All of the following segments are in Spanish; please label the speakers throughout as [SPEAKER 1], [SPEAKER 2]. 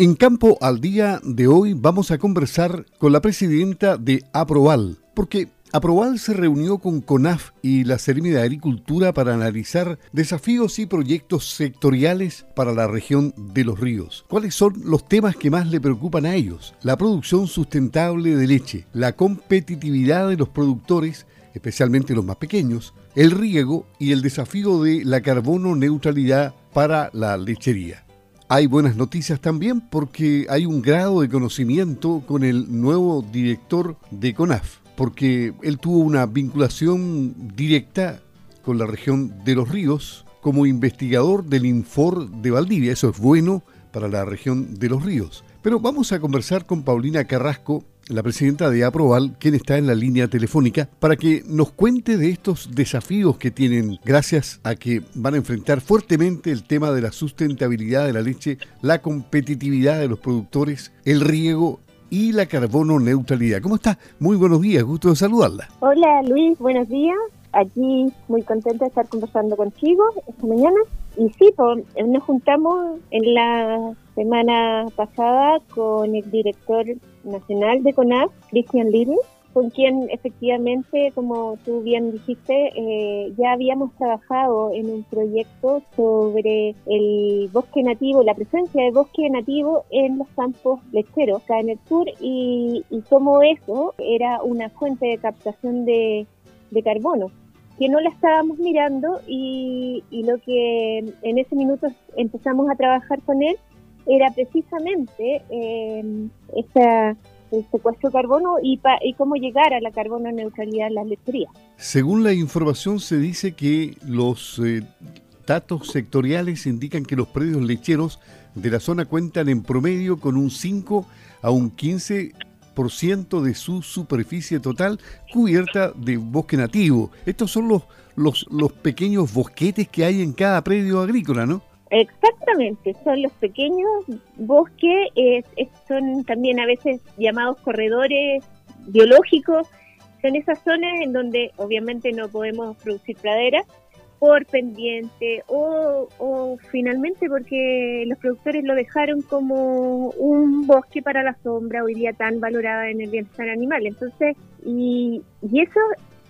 [SPEAKER 1] En Campo al Día de hoy vamos a conversar con la presidenta de Aproval, porque Aproval se reunió con CONAF y la Seremi de Agricultura para analizar desafíos y proyectos sectoriales para la región de los ríos. ¿Cuáles son los temas que más le preocupan a ellos? La producción sustentable de leche, la competitividad de los productores, especialmente los más pequeños, el riego y el desafío de la carbono neutralidad para la lechería. Hay buenas noticias también porque hay un grado de conocimiento con el nuevo director de CONAF, porque él tuvo una vinculación directa con la región de los ríos como investigador del Infor de Valdivia. Eso es bueno para la región de los ríos. Pero vamos a conversar con Paulina Carrasco, la presidenta de Aproval, quien está en la línea telefónica, para que nos cuente de estos desafíos que tienen gracias a que van a enfrentar fuertemente el tema de la sustentabilidad de la leche, la competitividad de los productores, el riego y la carbono neutralidad. ¿Cómo está? Muy buenos días, gusto de saludarla.
[SPEAKER 2] Hola Luis, buenos días. Aquí muy contenta de estar conversando contigo esta mañana. Y sí, pues, nos juntamos en la semana pasada con el director nacional de CONAF, Christian Little, con quien efectivamente, como tú bien dijiste, eh, ya habíamos trabajado en un proyecto sobre el bosque nativo, la presencia de bosque nativo en los campos lecheros acá en el sur y, y cómo eso era una fuente de captación de, carbono que no la estábamos mirando y, y, lo que en ese minuto empezamos a trabajar con él era precisamente eh, esa, el de carbono y, y cómo llegar a la carbono neutralidad en las lecherías.
[SPEAKER 1] Según la información se dice que los eh, datos sectoriales indican que los predios lecheros de la zona cuentan en promedio con un 5 a un 15 de su superficie total cubierta de bosque nativo. Estos son los, los, los pequeños bosquetes que hay en cada predio agrícola, ¿no?
[SPEAKER 2] Exactamente, son los pequeños bosques, son también a veces llamados corredores biológicos, son esas zonas en donde obviamente no podemos producir praderas por pendiente o, o finalmente porque los productores lo dejaron como un bosque para la sombra hoy día tan valorada en el bienestar animal. Entonces, y, y eso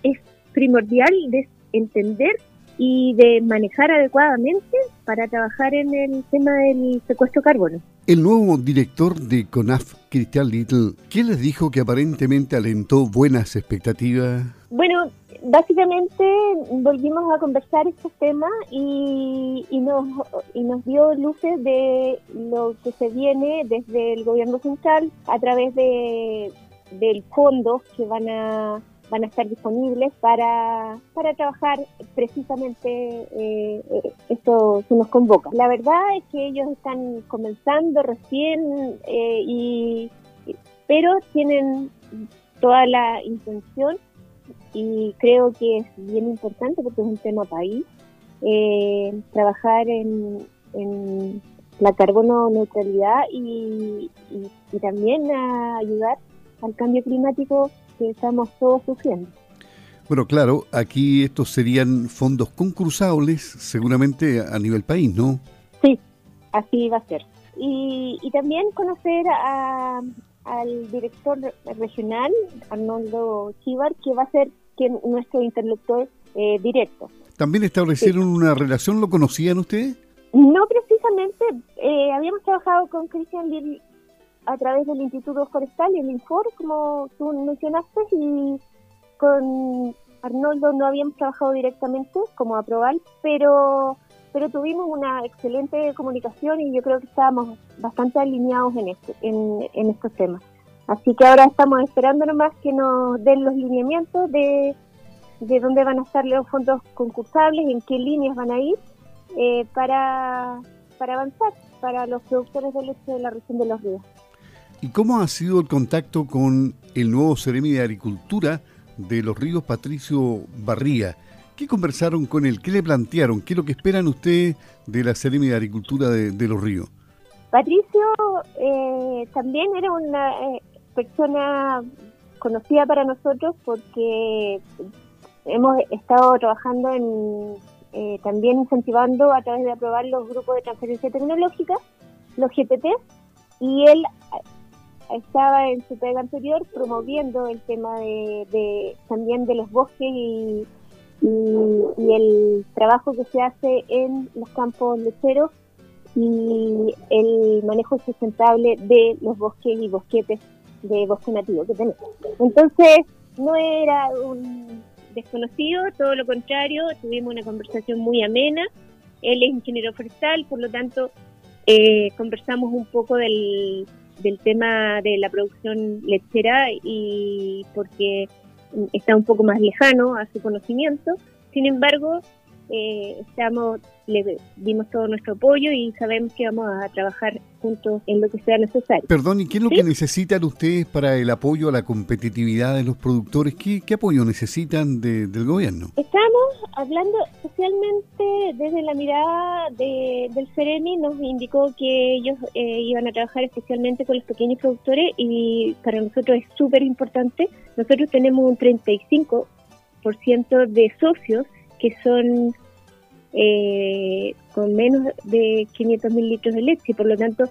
[SPEAKER 2] es primordial de entender y de manejar adecuadamente para trabajar en el tema del secuestro de carbono.
[SPEAKER 1] El nuevo director de CONAF, Cristian Little, ¿qué les dijo que aparentemente alentó buenas expectativas?
[SPEAKER 2] Bueno, básicamente volvimos a conversar estos temas y, y, nos, y nos dio luces de lo que se viene desde el gobierno central a través de del fondo que van a van a estar disponibles para, para trabajar precisamente eh, eh, esto que nos convoca. La verdad es que ellos están comenzando recién, eh, y, pero tienen toda la intención y creo que es bien importante porque es un tema país, trabajar en, en, la carbono neutralidad y, y también ayudar al cambio climático que estamos todos sufriendo.
[SPEAKER 1] Bueno, claro, aquí estos serían fondos concursables seguramente a nivel país, ¿no?
[SPEAKER 2] Sí, así va a ser. Y, y también conocer a, al director regional, Arnoldo Chivar, que va a ser quien, nuestro interlocutor eh, directo.
[SPEAKER 1] ¿También establecieron una relación? ¿Lo conocían ustedes?
[SPEAKER 2] No precisamente. Eh, habíamos trabajado con Cristian a través del Instituto Forestal y el INFOR, como tú mencionaste, y con Arnoldo no habíamos trabajado directamente como Aproval, pero pero tuvimos una excelente comunicación y yo creo que estábamos bastante alineados en, este, en, en estos temas. Así que ahora estamos esperando nomás que nos den los lineamientos de, de dónde van a estar los fondos concursables, en qué líneas van a ir, eh, para, para avanzar para los productores de leche de la región de los ríos.
[SPEAKER 1] ¿Y cómo ha sido el contacto con el nuevo Ceremi de Agricultura de los ríos, Patricio Barría? ¿Qué conversaron con él? ¿Qué le plantearon? ¿Qué es lo que esperan ustedes de la Ceremi de Agricultura de, los ríos?
[SPEAKER 2] Patricio eh, también era una eh, persona conocida para nosotros porque hemos estado trabajando en eh, también incentivando a través de aprobar los grupos de transferencia tecnológica, los GPT, y él estaba en su pega anterior promoviendo el tema de, también de los bosques y, el trabajo que se hace en los campos lecheros y el manejo sustentable de los bosques y bosquetes de bosque nativo que tenemos. Entonces, no era un desconocido, todo lo contrario, tuvimos una conversación muy amena. Él es ingeniero forestal, por lo tanto, eh, conversamos un poco del, del tema de la producción lechera y porque está un poco más lejano a su conocimiento. Sin embargo, eh, estamos, le dimos todo nuestro apoyo y sabemos que vamos a trabajar juntos en lo que sea necesario.
[SPEAKER 1] Perdón, ¿y qué es lo que necesitan ustedes para el apoyo a la competitividad de los productores? ¿Qué, apoyo necesitan del gobierno?
[SPEAKER 2] Estamos hablando especialmente desde la mirada del Ceremi, nos indicó que ellos eh, iban a trabajar especialmente con los pequeños productores y para nosotros es súper importante. Nosotros tenemos un 35% de socios que son eh, con menos de 500 mil litros de leche. Por lo tanto,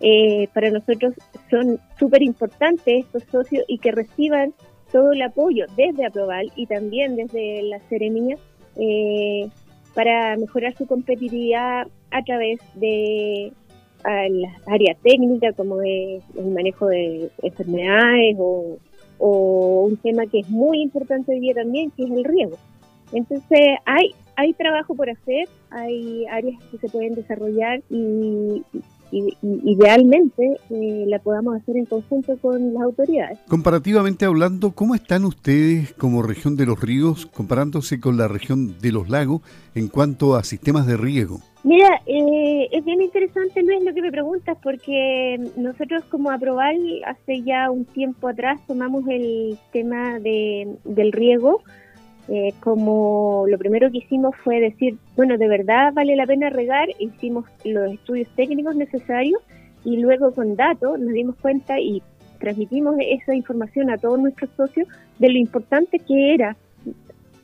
[SPEAKER 2] eh, para nosotros son súper importantes estos socios y que reciban todo el apoyo desde Aproval y también desde la Seremia eh, para mejorar su competitividad a través de las áreas técnicas como es el manejo de enfermedades o, un tema que es muy importante hoy día también, que es el riego. Entonces hay, hay trabajo por hacer, hay áreas que se pueden desarrollar y, idealmente eh, la podamos hacer en conjunto con las autoridades.
[SPEAKER 1] Comparativamente hablando, ¿cómo están ustedes como región de los ríos comparándose con la región de los lagos en cuanto a sistemas de riego?
[SPEAKER 2] Mira, eh, es bien interesante, Luis, lo que me preguntas, porque nosotros como Aprobal hace ya un tiempo atrás tomamos el tema de, del riego eh, como lo primero que hicimos fue decir, bueno, de verdad vale la pena regar, hicimos los estudios técnicos necesarios y luego con datos nos dimos cuenta y transmitimos esa información a todos nuestros socios de lo importante que era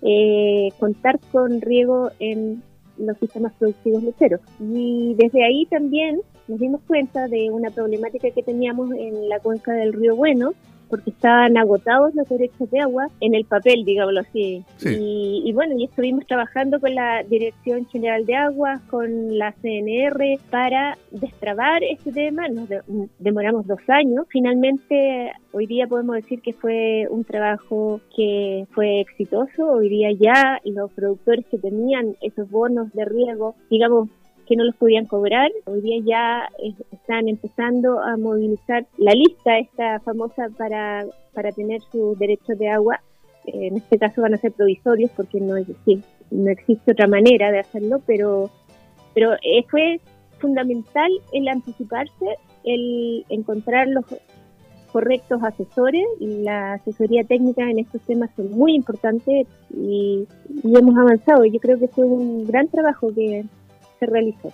[SPEAKER 2] eh, contar con riego en los sistemas productivos lecheros. Y desde ahí también nos dimos cuenta de una problemática que teníamos en la cuenca del río Bueno, porque estaban agotados los derechos de agua en el papel, digámoslo así. Y, bueno, y estuvimos trabajando con la Dirección General de Aguas, con la CNR, para destrabar este tema. Nos demoramos dos años. Finalmente, hoy día podemos decir que fue un trabajo que fue exitoso. Hoy día ya los productores que tenían esos bonos de riego, digamos, que no los podían cobrar. Hoy día ya están empezando a movilizar la lista esta famosa para, para tener sus derechos de agua. En este caso van a ser provisorios porque no, no existe otra manera de hacerlo, pero, pero eh, fue fundamental el anticiparse, el encontrar los correctos asesores y la asesoría técnica en estos temas son muy importantes y, y hemos avanzado. Yo creo que fue un gran trabajo que, se realizó.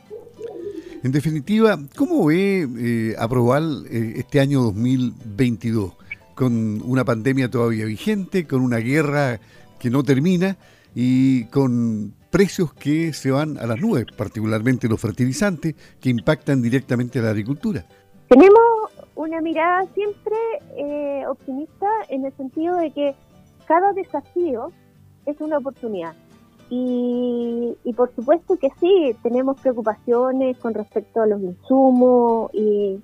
[SPEAKER 1] En definitiva, ¿cómo ve eh, aprobar eh, este año 2022 con una pandemia todavía vigente, con una guerra que no termina y con precios que se van a las nubes, particularmente los fertilizantes, que impactan directamente a la agricultura?
[SPEAKER 2] Tenemos una mirada siempre eh, optimista en el sentido de que cada desafío es una oportunidad. Y, por supuesto que sí, tenemos preocupaciones con respecto a los insumos, y,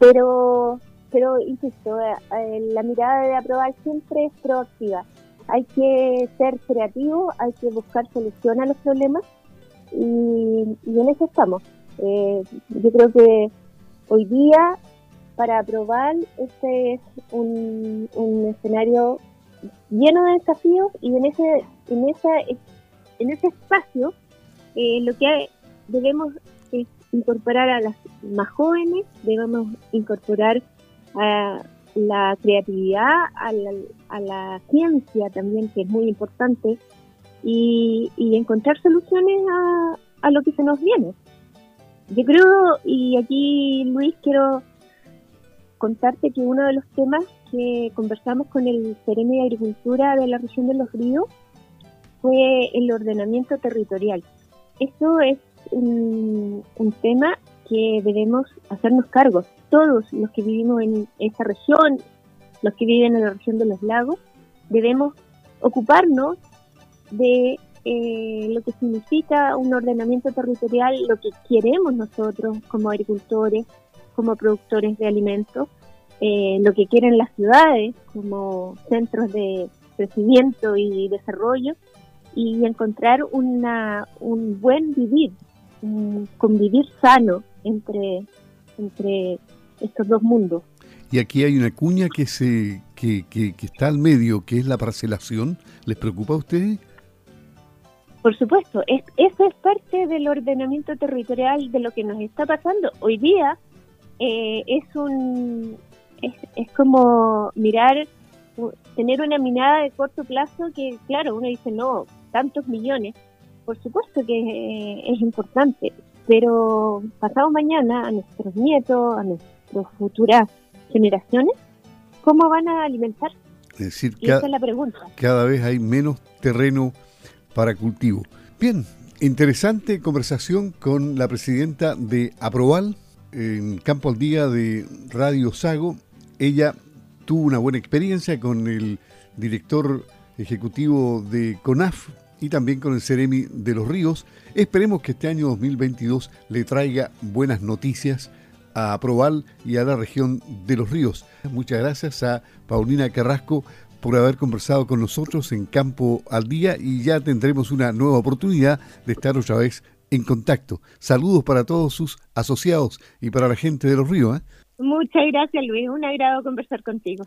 [SPEAKER 2] pero, pero insisto, eh, eh, la mirada de aprobar siempre es proactiva. Hay que ser creativo, hay que buscar solución a los problemas y, en eso estamos. Eh, yo creo que hoy día para aprobar este es un, un escenario lleno de desafíos y en ese en esa en ese espacio eh, lo que debemos es incorporar a las más jóvenes debemos incorporar a la creatividad a la, ciencia también que es muy importante y, encontrar soluciones a, lo que se nos viene. Yo creo y aquí Luis quiero contarte que uno de los temas que conversamos con el Ceremi de Agricultura de la región de los ríos fue el ordenamiento territorial. Esto es un, tema que debemos hacernos cargo, todos los que vivimos en esa región, los que viven en la región de los lagos, debemos ocuparnos de eh, lo que significa un ordenamiento territorial, lo que queremos nosotros como agricultores, como productores de alimentos, eh, lo que quieren las ciudades como centros de crecimiento y desarrollo y encontrar una, un buen vivir, un convivir sano entre, entre estos dos mundos.
[SPEAKER 1] Y aquí hay una cuña que, se, que, que, está al medio, que es la parcelación. ¿Les preocupa a ustedes?
[SPEAKER 2] Por supuesto, es, eso es parte del ordenamiento territorial de lo que nos está pasando. Hoy día eh, es un es, es como mirar, tener una mirada de corto plazo que, claro, uno dice, no, tantos millones. Por supuesto que eh, es importante, pero pasado mañana a nuestros nietos, a nuestras futuras generaciones, ¿cómo van a alimentar?
[SPEAKER 1] Es decir,
[SPEAKER 2] esa es la pregunta.
[SPEAKER 1] cada vez hay menos terreno para cultivo. Bien, interesante conversación con la presidenta de Aproval en Campo al Día de Radio Sago. Ella tuvo una buena experiencia con el director ejecutivo de CONAF y también con el Ceremi de los Ríos. Esperemos que este año 2022 le traiga buenas noticias a Aproval y a la región de los ríos. Muchas gracias a Paulina Carrasco por haber conversado con nosotros en Campo al Día y ya tendremos una nueva oportunidad de estar otra vez en contacto. Saludos para todos sus asociados y para la gente de los ríos. ¿eh?
[SPEAKER 2] Muchas gracias Luis, un agrado conversar contigo.